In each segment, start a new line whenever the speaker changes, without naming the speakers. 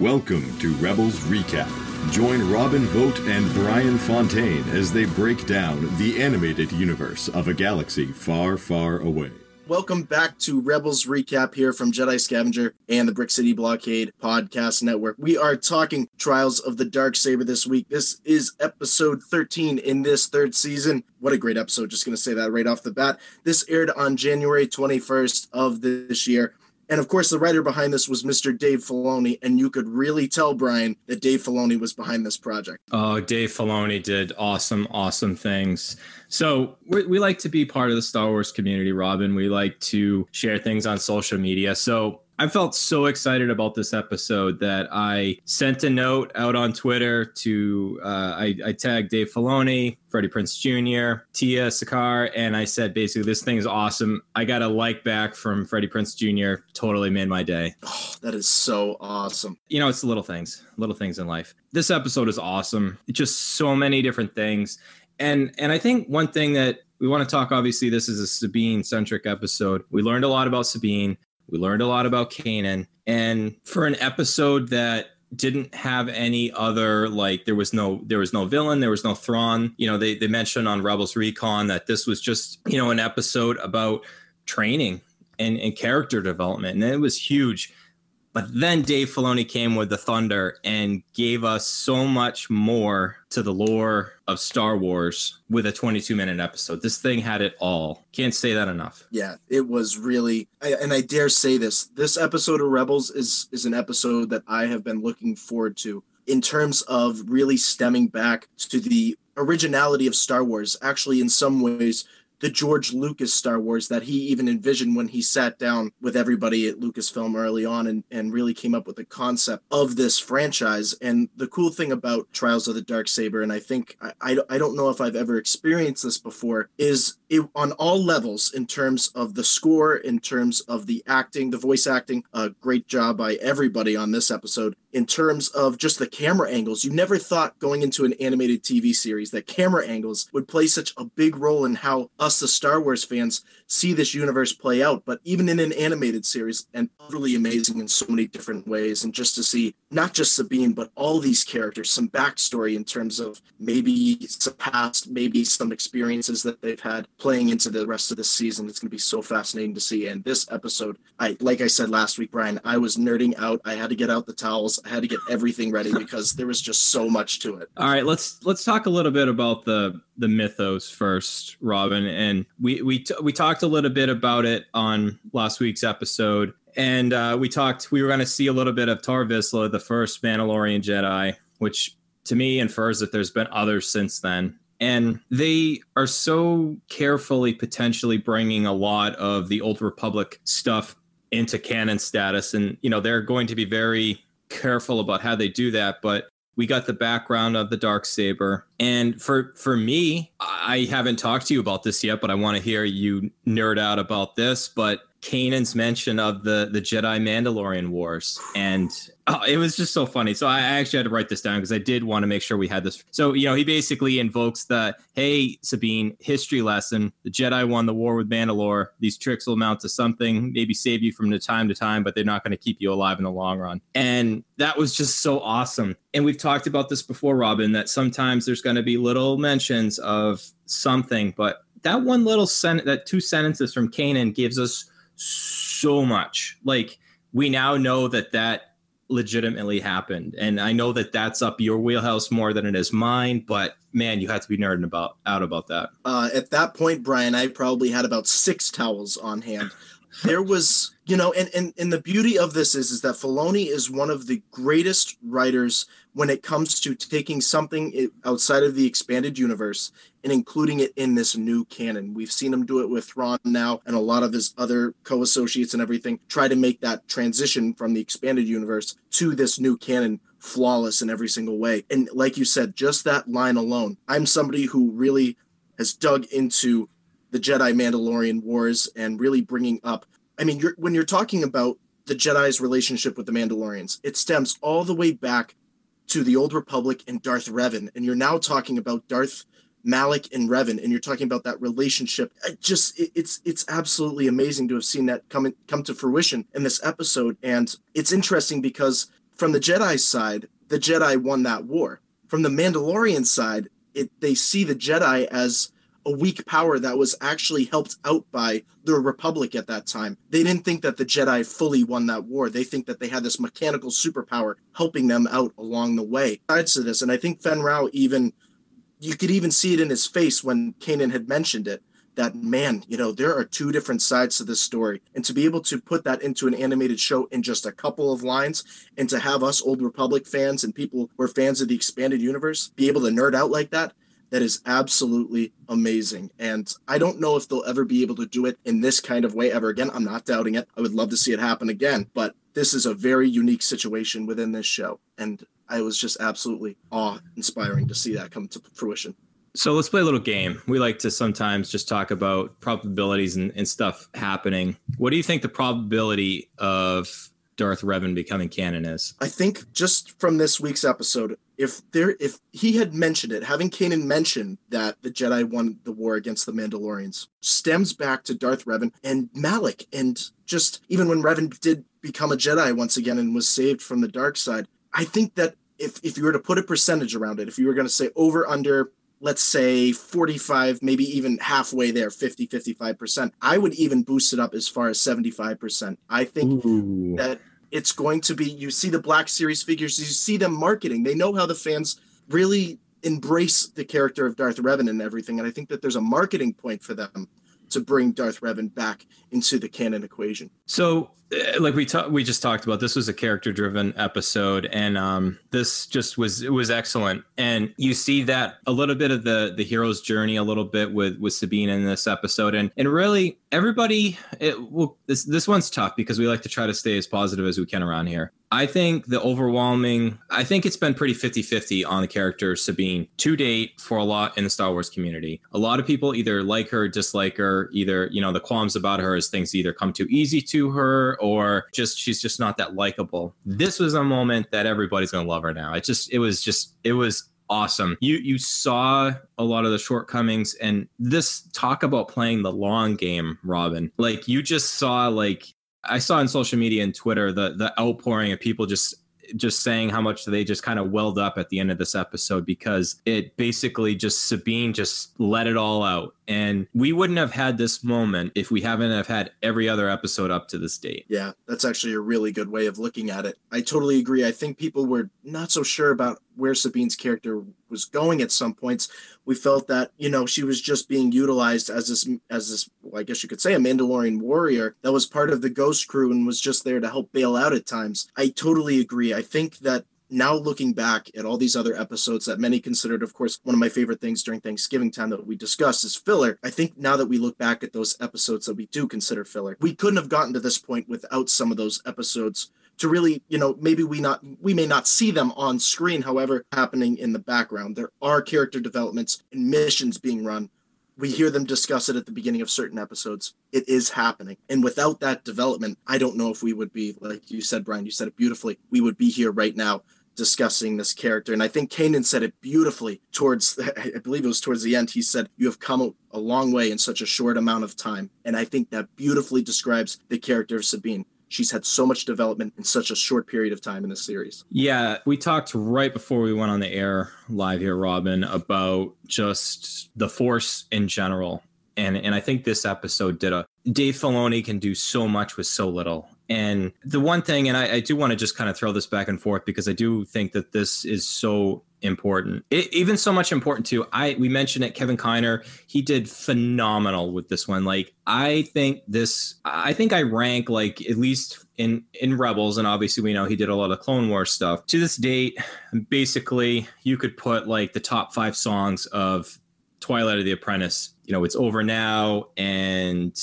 Welcome to Rebels Recap. Join Robin Vote and Brian Fontaine as they break down the animated universe of a galaxy far, far away.
Welcome back to Rebels Recap here from Jedi Scavenger and the Brick City Blockade Podcast Network. We are talking Trials of the Dark Saber this week. This is episode 13 in this third season. What a great episode. Just going to say that right off the bat. This aired on January 21st of this year. And of course, the writer behind this was Mr. Dave Filoni, and you could really tell, Brian, that Dave Filoni was behind this project.
Oh, Dave Filoni did awesome, awesome things. So we, we like to be part of the Star Wars community, Robin. We like to share things on social media. So I felt so excited about this episode that I sent a note out on Twitter to uh, I, I, tagged Dave Filoni, Freddie Prinze Jr., Tiya Sircar, and I said basically this thing is awesome. I got a like back from Freddie Prinze Jr. Totally made my day.
Oh, that is so awesome.
You know, it's the little things, little things in life. This episode is awesome. It's just so many different things, and and I think one thing that we want to talk obviously this is a sabine centric episode we learned a lot about sabine we learned a lot about Kanan. And for an episode that didn't have any other like there was no there was no villain there was no Thrawn. You know they they mentioned on Rebels Recon that this was just you know an episode about training and, and character development. And it was huge but then Dave Filoni came with the Thunder and gave us so much more to the lore of Star Wars with a 22 minute episode. This thing had it all. Can't say that enough.
Yeah, it was really, and I dare say this: this episode of Rebels is is an episode that I have been looking forward to in terms of really stemming back to the originality of Star Wars. Actually, in some ways, the George Lucas Star Wars that he even envisioned when he sat down with everybody at Lucasfilm early on and, and really came up with the concept of this franchise. And the cool thing about Trials of the Dark Saber, and I think I, I, don't know if I've ever experienced this before, is it, on all levels in terms of the score, in terms of the acting, the voice acting, a great job by everybody on this episode. In terms of just the camera angles, you never thought going into an animated TV series that camera angles would play such a big role in how us the Star Wars fans, see this universe play out. But even in an animated series, and utterly amazing in so many different ways. And just to see not just Sabine, but all these characters, some backstory in terms of maybe some past, maybe some experiences that they've had playing into the rest of the season. It's going to be so fascinating to see. And this episode, I like I said last week, Brian, I was nerding out. I had to get out the towels. I had to get everything ready because there was just so much to it.
All right, let's let's talk a little bit about the the mythos first, Robin. And we we t- we talked a little bit about it on last week's episode, and uh, we talked. We were going to see a little bit of Tarre Vizsla, the first Mandalorian Jedi, which to me infers that there's been others since then. And they are so carefully potentially bringing a lot of the Old Republic stuff into canon status, and you know they're going to be very careful about how they do that. But we got the background of the dark saber and for for me i haven't talked to you about this yet but i want to hear you nerd out about this but Kanan's mention of the the Jedi Mandalorian Wars, and oh, it was just so funny. So I actually had to write this down because I did want to make sure we had this. So you know, he basically invokes the "Hey Sabine, history lesson: the Jedi won the war with Mandalore. These tricks will amount to something, maybe save you from the time to time, but they're not going to keep you alive in the long run." And that was just so awesome. And we've talked about this before, Robin, that sometimes there's going to be little mentions of something, but that one little sentence, that two sentences from Kanan gives us so much. Like we now know that that legitimately happened, and I know that that's up your wheelhouse more than it is mine. But man, you have to be nerding about out about that.
Uh, at that point, Brian, I probably had about six towels on hand. There was, you know, and, and and the beauty of this is is that Filoni is one of the greatest writers when it comes to taking something outside of the expanded universe and including it in this new canon. We've seen him do it with Thrawn now, and a lot of his other co-associates and everything try to make that transition from the expanded universe to this new canon flawless in every single way. And like you said, just that line alone. I'm somebody who really has dug into the Jedi Mandalorian Wars and really bringing up. I mean, you're, when you're talking about the Jedi's relationship with the Mandalorians, it stems all the way back to the Old Republic and Darth Revan, and you're now talking about Darth Malak and Revan, and you're talking about that relationship. Just it, it's it's absolutely amazing to have seen that come in, come to fruition in this episode, and it's interesting because from the Jedi side, the Jedi won that war. From the Mandalorian side, it they see the Jedi as a weak power that was actually helped out by the Republic at that time. They didn't think that the Jedi fully won that war. They think that they had this mechanical superpower helping them out along the way. Besides to this, and I think Fenn Rau even you could even see it in his face when Kanan had mentioned it that man, you know, there are two different sides to this story. And to be able to put that into an animated show in just a couple of lines and to have us old Republic fans and people who are fans of the expanded universe be able to nerd out like that, that is absolutely amazing. And I don't know if they'll ever be able to do it in this kind of way ever again. I'm not doubting it. I would love to see it happen again, but this is a very unique situation within this show. And I was just absolutely awe inspiring to see that come to fruition.
So let's play a little game. We like to sometimes just talk about probabilities and, and stuff happening. What do you think the probability of Darth Revan becoming canon is?
I think just from this week's episode, if there if he had mentioned it, having Kanan mention that the Jedi won the war against the Mandalorians stems back to Darth Revan and Malak and just even when Revan did become a Jedi once again and was saved from the dark side, I think that if if you were to put a percentage around it, if you were going to say over under let's say 45 maybe even halfway there 50 55% i would even boost it up as far as 75% i think Ooh. that it's going to be you see the black series figures you see them marketing they know how the fans really embrace the character of darth revan and everything and i think that there's a marketing point for them to bring Darth Revan back into the canon equation.
So, like we talked, we just talked about, this was a character-driven episode, and um, this just was it was excellent. And you see that a little bit of the the hero's journey, a little bit with with Sabine in this episode, and and really everybody. It, well, this this one's tough because we like to try to stay as positive as we can around here. I think the overwhelming, I think it's been pretty 50 50 on the character Sabine to date for a lot in the Star Wars community. A lot of people either like her, dislike her, either, you know, the qualms about her as things either come too easy to her or just she's just not that likable. This was a moment that everybody's to love her now. It just, it was just, it was awesome. You you saw a lot of the shortcomings and this talk about playing the long game, Robin. Like you just saw like I saw on social media and Twitter the the outpouring of people just just saying how much they just kind of welled up at the end of this episode because it basically just Sabine just let it all out. And we wouldn't have had this moment if we haven't have had every other episode up to this date.
Yeah, that's actually a really good way of looking at it. I totally agree. I think people were not so sure about where Sabine's character was going at some points. We felt that, you know, she was just being utilized as this as this well, I guess you could say a Mandalorian warrior that was part of the ghost crew and was just there to help bail out at times. I totally agree. I think that now looking back at all these other episodes that many considered, of course, one of my favorite things during Thanksgiving time that we discussed is filler. I think now that we look back at those episodes that we do consider filler, we couldn't have gotten to this point without some of those episodes to really, you know, maybe we not we may not see them on screen, however, happening in the background. There are character developments and missions being run we hear them discuss it at the beginning of certain episodes. It is happening. And without that development, I don't know if we would be, like you said, Brian, you said it beautifully, we would be here right now discussing this character. And I think Kanan said it beautifully towards, I believe it was towards the end. He said, You have come a long way in such a short amount of time. And I think that beautifully describes the character of Sabine she's had so much development in such a short period of time in this series.
Yeah, we talked right before we went on the air live here, Robin, about just the force in general. And and I think this episode did a Dave Filoni can do so much with so little. And the one thing, and I, I do want to just kind of throw this back and forth because I do think that this is so important. It, even so much important too. I we mentioned it. Kevin Kiner, he did phenomenal with this one. Like I think this, I think I rank like at least in in Rebels, and obviously we know he did a lot of Clone Wars stuff. To this date, basically you could put like the top five songs of Twilight of the Apprentice. You know, it's over now, and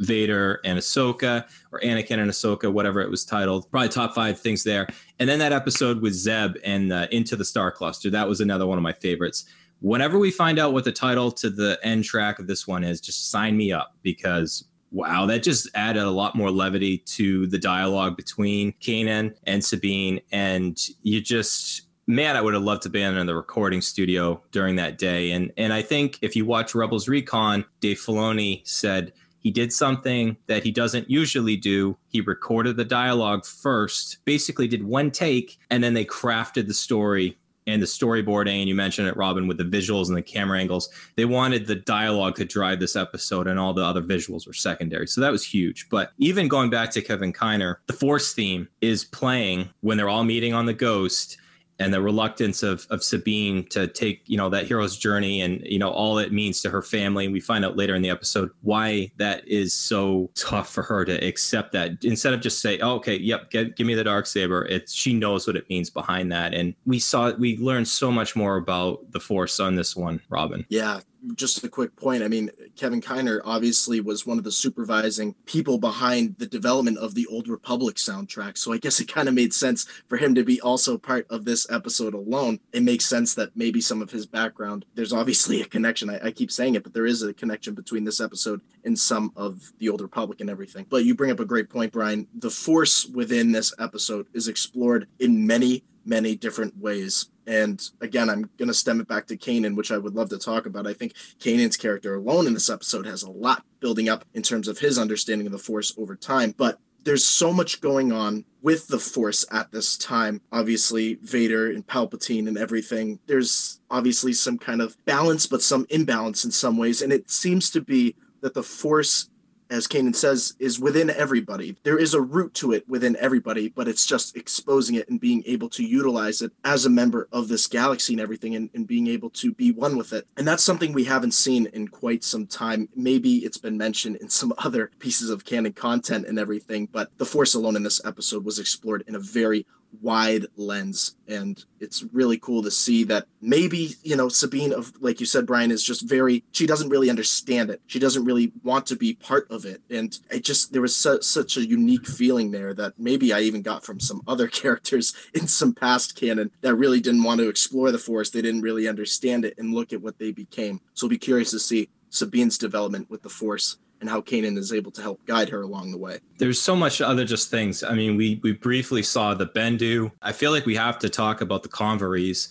Vader and Ahsoka, or Anakin and Ahsoka, whatever it was titled. Probably top five things there. And then that episode with Zeb and uh, Into the Star Cluster. That was another one of my favorites. Whenever we find out what the title to the end track of this one is, just sign me up because wow, that just added a lot more levity to the dialogue between Kanan and Sabine. And you just man, I would have loved to be in the recording studio during that day. And and I think if you watch Rebels Recon, Dave Filoni said he did something that he doesn't usually do. He recorded the dialogue first, basically did one take, and then they crafted the story and the storyboarding, and you mentioned it, Robin, with the visuals and the camera angles. They wanted the dialogue to drive this episode, and all the other visuals were secondary. So that was huge. But even going back to Kevin Kiner, the Force theme is playing when they're all meeting on the Ghost and the reluctance of of Sabine to take you know that hero's journey and you know all it means to her family. And we find out later in the episode why that is so tough for her to accept that instead of just say, oh, "Okay, yep, get, give me the dark saber." It's she knows what it means behind that, and we saw we learned so much more about the Force on this one, Robin.
Yeah, just a quick point. I mean, Kevin Kiner obviously was one of the supervising people behind the development of the Old Republic soundtrack. So I guess it kind of made sense for him to be also part of this episode alone. It makes sense that maybe some of his background, there's obviously a connection. I, I keep saying it, but there is a connection between this episode and some of the Old Republic and everything. But you bring up a great point, Brian. The force within this episode is explored in many, many different ways and again, I'm going to stem it back to Kanan, which I would love to talk about. I think Kanan's character alone in this episode has a lot building up in terms of his understanding of the Force over time. But there's so much going on with the Force at this time. Obviously, Vader and Palpatine and everything. There's obviously some kind of balance, but some imbalance in some ways. And it seems to be that the Force as Kanan says, is within everybody. There is a root to it within everybody, but it's just exposing it and being able to utilize it as a member of this galaxy and everything and, and being able to be one with it. And that's something we haven't seen in quite some time. Maybe it's been mentioned in some other pieces of canon content and everything, but the Force alone in this episode was explored in a very wide lens and it's really cool to see that maybe you know sabine of like you said brian is just very she doesn't really understand it. She doesn't really want to be part of it. And it just there was su- such a unique feeling there that maybe i even got from some other characters in some past canon that really didn't want to explore the force they didn't really understand it and look at what they became. So I'll be curious to see sabine's development with the force and how Kanan is able to help guide her along the way.
There's so much other just things. I mean, we we briefly saw the Bendu. I feel like we have to talk about the Converies.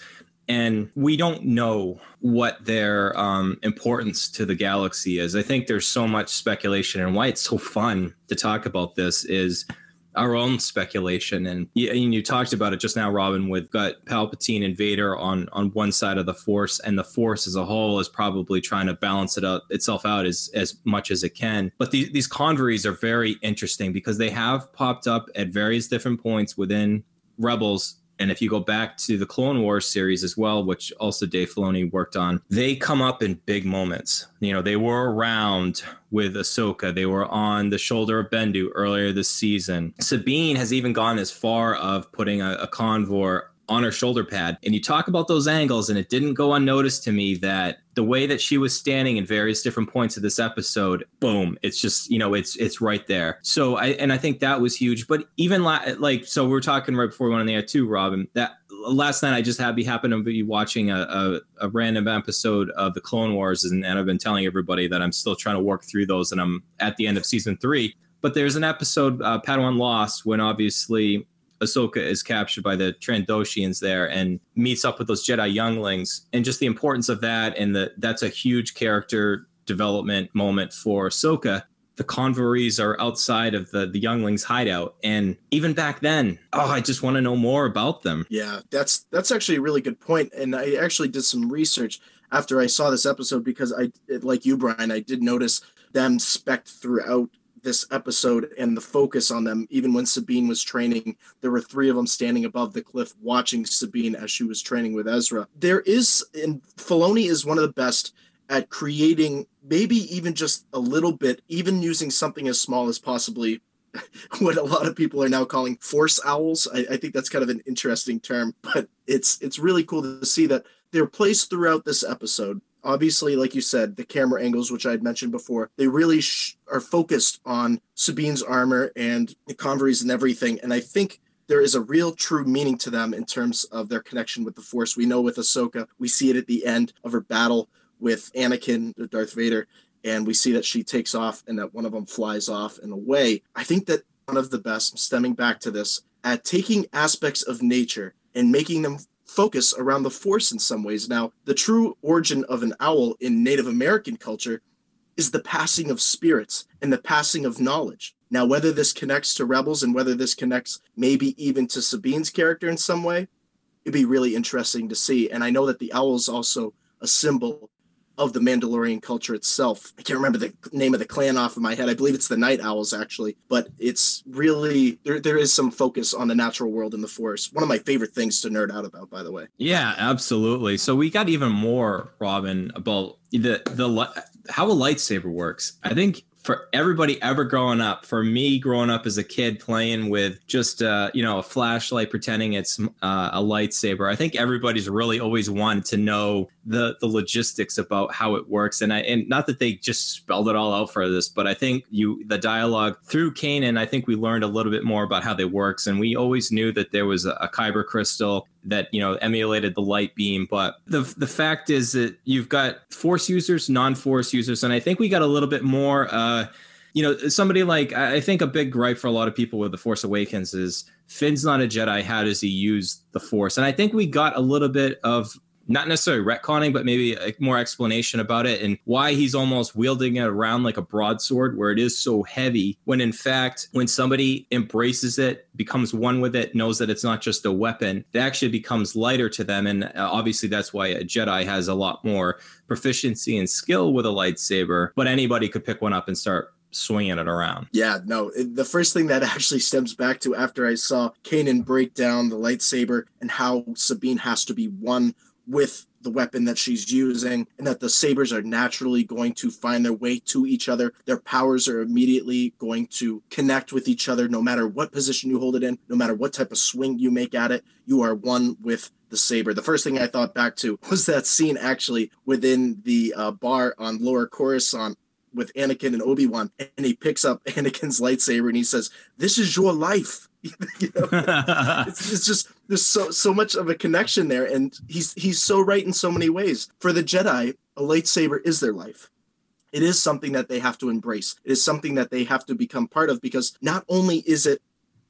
And we don't know what their um, importance to the galaxy is. I think there's so much speculation, and why it's so fun to talk about this is our own speculation. And you, and you talked about it just now, Robin, with got Palpatine and Vader on on one side of the Force, and the Force as a whole is probably trying to balance it out itself out as as much as it can. But these these converies are very interesting because they have popped up at various different points within Rebels and if you go back to the Clone Wars series as well, which also Dave Filoni worked on, they come up in big moments. You know, they were around with Ahsoka. They were on the shoulder of Bendu earlier this season. Sabine has even gone as far of putting a, a convor on her shoulder pad. And you talk about those angles, and it didn't go unnoticed to me that the way that she was standing in various different points of this episode, boom, it's just you know it's it's right there. So I and I think that was huge. But even la- like so, we are talking right before we went on the air too, Robin. That last night I just had happened to be watching a, a, a random episode of the Clone Wars, and, and I've been telling everybody that I'm still trying to work through those, and I'm at the end of season three. But there's an episode, uh, Padawan Lost, when obviously Ahsoka is captured by the Trandoshians there and meets up with those Jedi younglings, and just the importance of that, and the that's a huge character development moment for Ahsoka. The convoys are outside of the the younglings' hideout, and even back then, oh, I just want to know more about them.
Yeah, that's that's actually a really good point, and I actually did some research after I saw this episode because I, like you, Brian, I did notice them specked throughout this episode and the focus on them. Even when Sabine was training, there were three of them standing above the cliff watching Sabine as she was training with Ezra. There is, and Filoni is one of the best at creating maybe even just a little bit, even using something as small as possibly what a lot of people are now calling force owls. I, I, think that's kind of an interesting term, but it's it's really cool to see that they're placed throughout this episode obviously like you said the camera angles which i had mentioned before they really sh- are focused on sabine's armor and the converies and everything. And i think there is a real true meaning to them in terms of their connection with the force. We know with ahsoka we see it at the end of her battle with anakin darth vader and we see that she takes off and that one of them flies off and away i think that one of the best stemming back to this at taking aspects of nature and making them focus around the force in some ways. Now, the true origin of an owl in Native American culture is the passing of spirits and the passing of knowledge. Now, whether this connects to Rebels and whether this connects maybe even to Sabine's character in some way, it'd be really interesting to see. And I know that the owl is also a symbol of the Mandalorian culture itself. I can't remember the name of the clan off of my head. I believe it's the Night Owls, actually. But it's really there. There is some focus on the natural world in the Force. One of my favorite things to nerd out about, by the way.
Yeah, absolutely. So we got even more, Robin, about the the how a lightsaber works. I think for everybody ever growing up, for me growing up as a kid playing with just uh, you know a flashlight pretending it's uh, a lightsaber, I think everybody's really always wanted to know the the logistics about how it works. And I and not that they just spelled it all out for this, but I think you the dialogue through Kanan, I think we learned a little bit more about how they works. And we always knew that there was a, a kyber crystal that you know emulated the light beam but the the fact is that you've got force users non-force users and i think we got a little bit more uh you know somebody like i think a big gripe for a lot of people with the force awakens is finn's not a jedi how does he use the force and i think we got a little bit of not necessarily retconning, but maybe a more explanation about it and why he's almost wielding it around like a broadsword where it is so heavy. When in fact, when somebody embraces it, becomes one with it, knows that it's not just a weapon, it actually becomes lighter to them. And uh, obviously, that's why a Jedi has a lot more proficiency and skill with a lightsaber, but anybody could pick one up and start swinging it around.
Yeah, no. The first thing that actually stems back to after I saw Kanan break down the lightsaber and how Sabine has to be one with the weapon that she's using, and that the sabers are naturally going to find their way to each other. Their powers are immediately going to connect with each other no matter what position you hold it in, no matter what type of swing you make at it. You are one with the saber. The first thing I thought back to was that scene actually within the uh, bar on Lower Coruscant with Anakin and Obi Wan, and he picks up Anakin's lightsaber and he says, "This is your life." you know, it's, it's, just there's so so much of a connection there, and he's he's so right in so many ways. For the Jedi, a lightsaber is their life. It is something that they have to embrace. It is something that they have to become part of because not only is it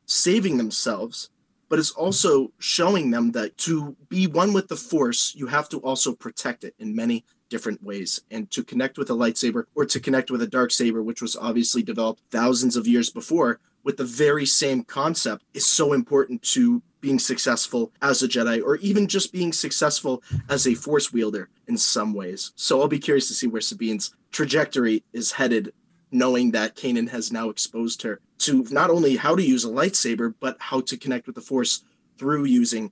saving themselves, but it's also showing them that to be one with the Force, you have to also protect it in many different ways. And to connect with a lightsaber or to connect with a dark saber, which was obviously developed thousands of years before, with the very same concept is so important to being successful as a Jedi or even just being successful as a force wielder in some ways. So I'll be curious to see where Sabine's trajectory is headed, knowing that Kanan has now exposed her to not only how to use a lightsaber, but how to connect with the force through using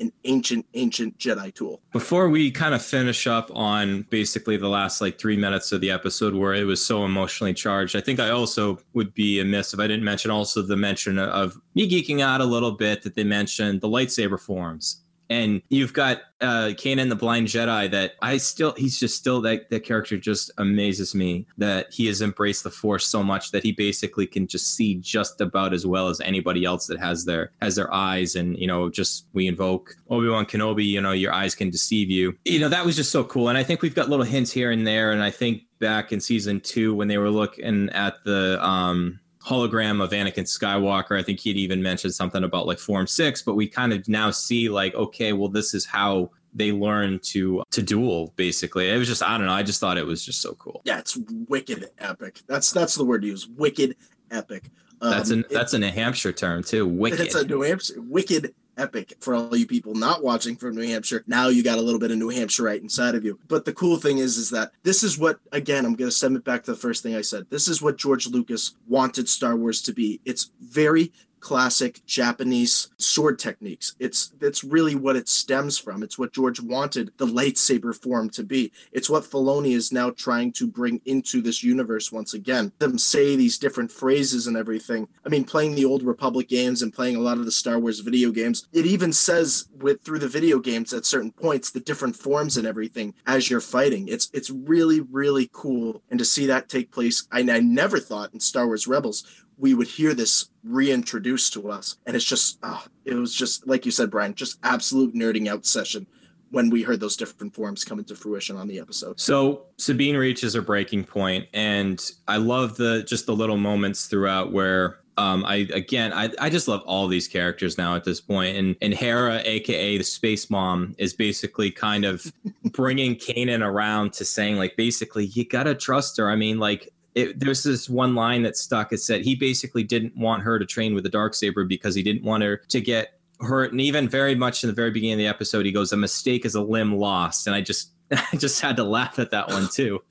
an ancient, ancient Jedi tool.
Before we kind of finish up on basically the last like three minutes of the episode where it was so emotionally charged, I think I also would be amiss if I didn't mention also the mention of me geeking out a little bit that they mentioned the lightsaber forms and you've got uh Kanan the blind Jedi that I still he's just still that that character just amazes me that he has embraced the force so much that he basically can just see just about as well as anybody else that has their has their eyes. And you know just we invoke Obi-Wan Kenobi you know your eyes can deceive you. You know that was just so cool. And I think we've got little hints here and there. And I think back in season 2 when they were looking at the um hologram of Anakin Skywalker. I think he'd even mentioned something about like Form Six, but we kind of now see like, okay, well, this is how they learn to to duel. Basically, it was just I don't know. I just thought it was just so cool.
Yeah, it's wicked epic. That's that's the word to use. Wicked epic.
Um, that's an that's a New Hampshire term too. Wicked.
It's a New Hampshire wicked epic for all you people not watching from New Hampshire. Now you got a little bit of New Hampshire right inside of you. But the cool thing is, is that this is what, again, I'm going to send it back to the first thing I said. This is what George Lucas wanted Star Wars to be. It's very classic Japanese sword techniques. It's that's really what it stems from. It's what George wanted the lightsaber form to be. It's what Filoni is now trying to bring into this universe once again. Them say these different phrases and everything. I mean, playing the old Republic games and playing a lot of the Star Wars video games, it even says with through the video games at certain points the different forms and everything as you're fighting. It's it's really really cool, and to see that take place, I, I never thought in Star Wars Rebels we would hear this reintroduced to us. And it's just, oh, it was just, like you said, Brian, just absolute nerding out session when we heard those different forms come into fruition on the episode.
So Sabine reaches her breaking point, and I love the just the little moments throughout where Um, I again, I, I just love all these characters now at this point, and and Hera, aka the Space Mom, is basically kind of bringing Kanan around to saying like basically you gotta trust her. I mean, like it, there's this one line that stuck. It said he basically didn't want her to train with the dark saber because he didn't want her to get hurt. And even very much in the very beginning of the episode, he goes, "A mistake is a limb lost." And I just I just had to laugh at that one too.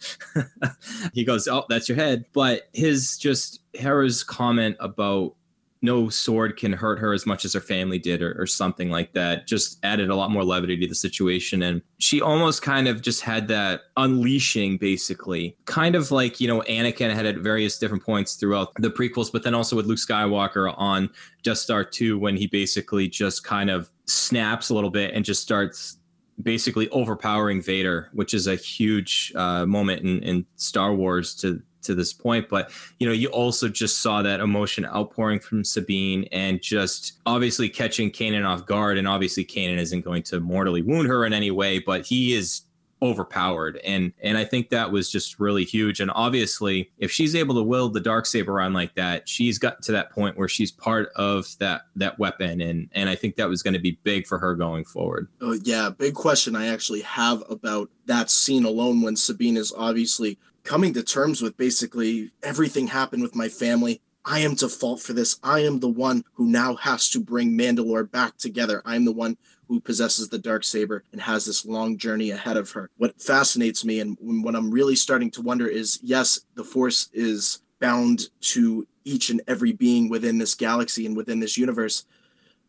he goes, "Oh, that's your head." But his just Hera's comment about no sword can hurt her as much as her family did or, or, something like that. Just added a lot more levity to the situation. And she almost kind of just had that unleashing basically. Kind of like you know anakin had at various different points throughout the prequels but then also with luke skywalker on death star 2 when he basically just kind of snaps a little bit and just starts basically overpowering vader which is a huge uh, moment in, in star wars to to this point but you know you also just saw that emotion outpouring from sabine and just obviously catching kanan off guard and obviously kanan isn't going to mortally wound her in any way but he is overpowered and and i think that was just really huge and obviously if she's able to wield the dark saber around like that she's gotten to that point where she's part of that that weapon and and i think that was going to be big for her going forward.
Oh yeah big question i actually have about that scene alone when sabine is obviously coming to terms with basically everything happened with my family. I am to fault for this. I am the one who now has to bring Mandalore back together. I am the one who possesses the dark saber and has this long journey ahead of her. What fascinates me and what I'm really starting to wonder is yes, the force is bound to each and every being within this galaxy and within this universe.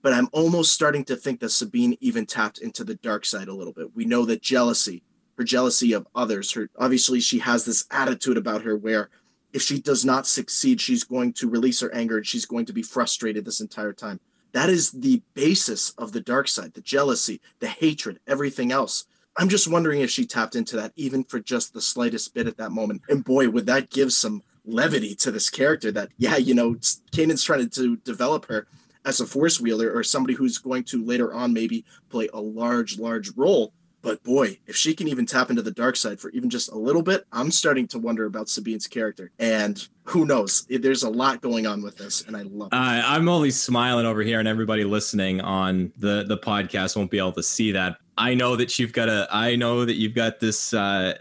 But I'm almost starting to think that Sabine even tapped into the dark side a little bit. We know that jealousy, her jealousy of others. Her obviously she has this attitude about her where if she does not succeed, she's going to release her anger and she's going to be frustrated this entire time. That is the basis of the dark side, the jealousy, the hatred, everything else. I'm just wondering if she tapped into that even for just the slightest bit at that moment. And boy, would that give some levity to this character that, yeah, you know, Kanan's trying to develop her as a force wielder or somebody who's going to later on maybe play a large, large role but boy, if she can even tap into the dark side for even just a little bit, I'm starting to wonder about Sabine's character. And who knows? There's a lot going on with this, and I love it.
Uh, I'm only smiling over here, and everybody listening on the the podcast won't be able to see that. I know that you've got a. I know that you've got this. Uh,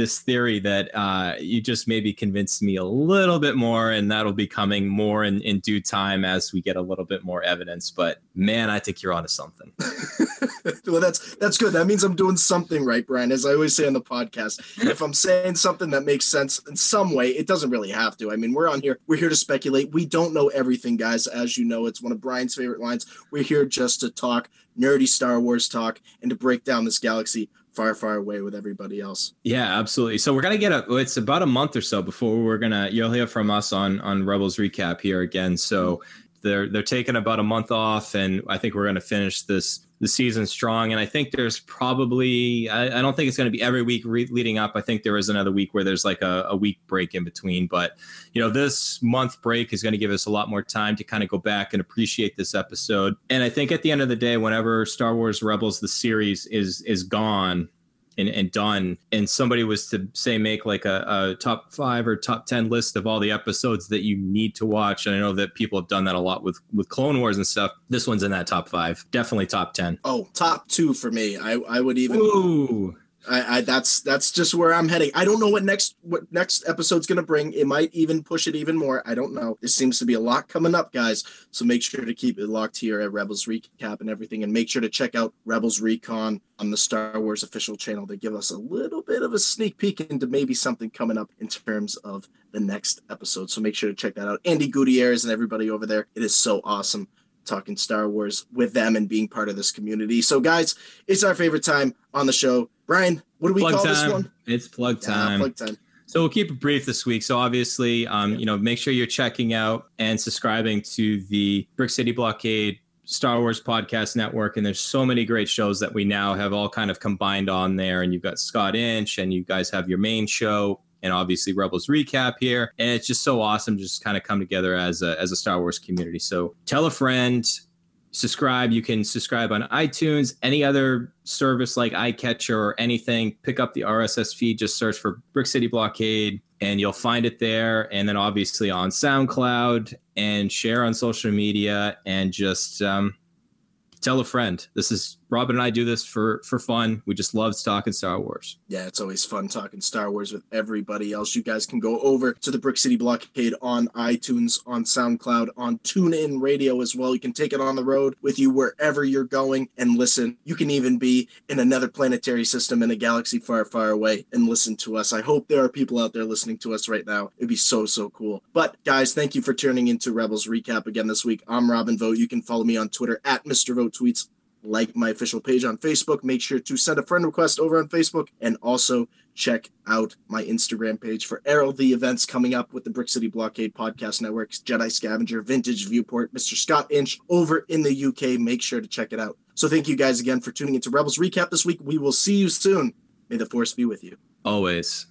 this theory that uh, you just maybe convinced me a little bit more, and that'll be coming more in, in due time as we get a little bit more evidence. But man, I think you're onto something.
well, that's that's good. That means I'm doing something right, Brian. As I always say on the podcast, if I'm saying something that makes sense in some way, it doesn't really have to. I mean, we're on here. We're here to speculate. We don't know everything, guys. As you know, it's one of Brian's favorite lines. We're here just to talk nerdy Star Wars talk and to break down this galaxy far, far away with everybody else.
Yeah, absolutely. So we're gonna get a. It's about a month or so before we're gonna. You'll hear from us on on Rebels recap here again. So they're they're taking about a month off, and I think we're gonna finish this the season strong. And I think there's probably, I, I don't think it's going to be every week re- leading up. I think there is another week where there's like a, a, week break in between. But, you know, this month break is going to give us a lot more time to kind of go back and appreciate this episode. And I think at the end of the day, whenever Star Wars Rebels, the series is, is gone, and, and done. And somebody was to say make like a, a, top five or top 10 list of all the episodes that you need to watch. And i know that people have done that a lot with with clone wars and stuff. This one's in that top five. Definitely top 10
oh top two for me. I i would even Ooh. I, I, that's that's just where I'm heading. I don't know what next what next episode's gonna bring. It might even push it even more. I don't know. There seems to be a lot coming up, guys. So make sure to keep it locked here at Rebels Recap and everything, and make sure to check out Rebels Recon on the Star Wars official channel to give us a little bit of a sneak peek into maybe something coming up in terms of the next episode. So make sure to check that out. Andi Gutierrez and everybody over there. It is so awesome talking Star Wars with them and being part of this community. So, guys, it's our favorite time on the show. Brian, what do we plug call
time.
this one?
It's plug time. Yeah, plug time. So we'll keep it brief this week. So obviously, um, you know, make sure you're checking out and subscribing to the Brick City Blockade Star Wars Podcast Network. And there's so many great shows that we now have all kind of combined on there. And you've got Scott Inch, and you guys have your main show, and obviously Rebels recap here. And it's just so awesome to just kind of come together as a as a Star Wars community. So tell a friend, subscribe. You can subscribe on iTunes, any other service like iCatcher or anything. Pick up the RSS feed, just search for Brick City Blockade and you'll find it there. And then obviously on SoundCloud and share on social media and just um, tell a friend. This is Robin and I do this for for fun. We just love talking Star Wars.
Yeah, it's always fun talking Star Wars with everybody else. You guys can go over to the Brick City Blockade on iTunes, on SoundCloud, on TuneIn Radio as well. You can take it on the road with you wherever you're going and listen. You can even be in another planetary system in a galaxy far, far away and listen to us. I hope there are people out there listening to us right now. It'd be so, so cool. But guys, thank you for tuning into Rebels Recap again this week. I'm Robin Vote. You can follow me on Twitter at Mr. Vote Tweets like my official page on Facebook. Make sure to send a friend request over on Facebook and also check out my Instagram page for all the events coming up with the Brick City Blockade Podcast Networks, Jedi Scavenger, Vintage Viewport, Mr. Scott Inch over in the UK. Make sure to check it out. So thank you guys again for tuning into Rebels Recap this week. We will see you soon. May the force be with you.
Always.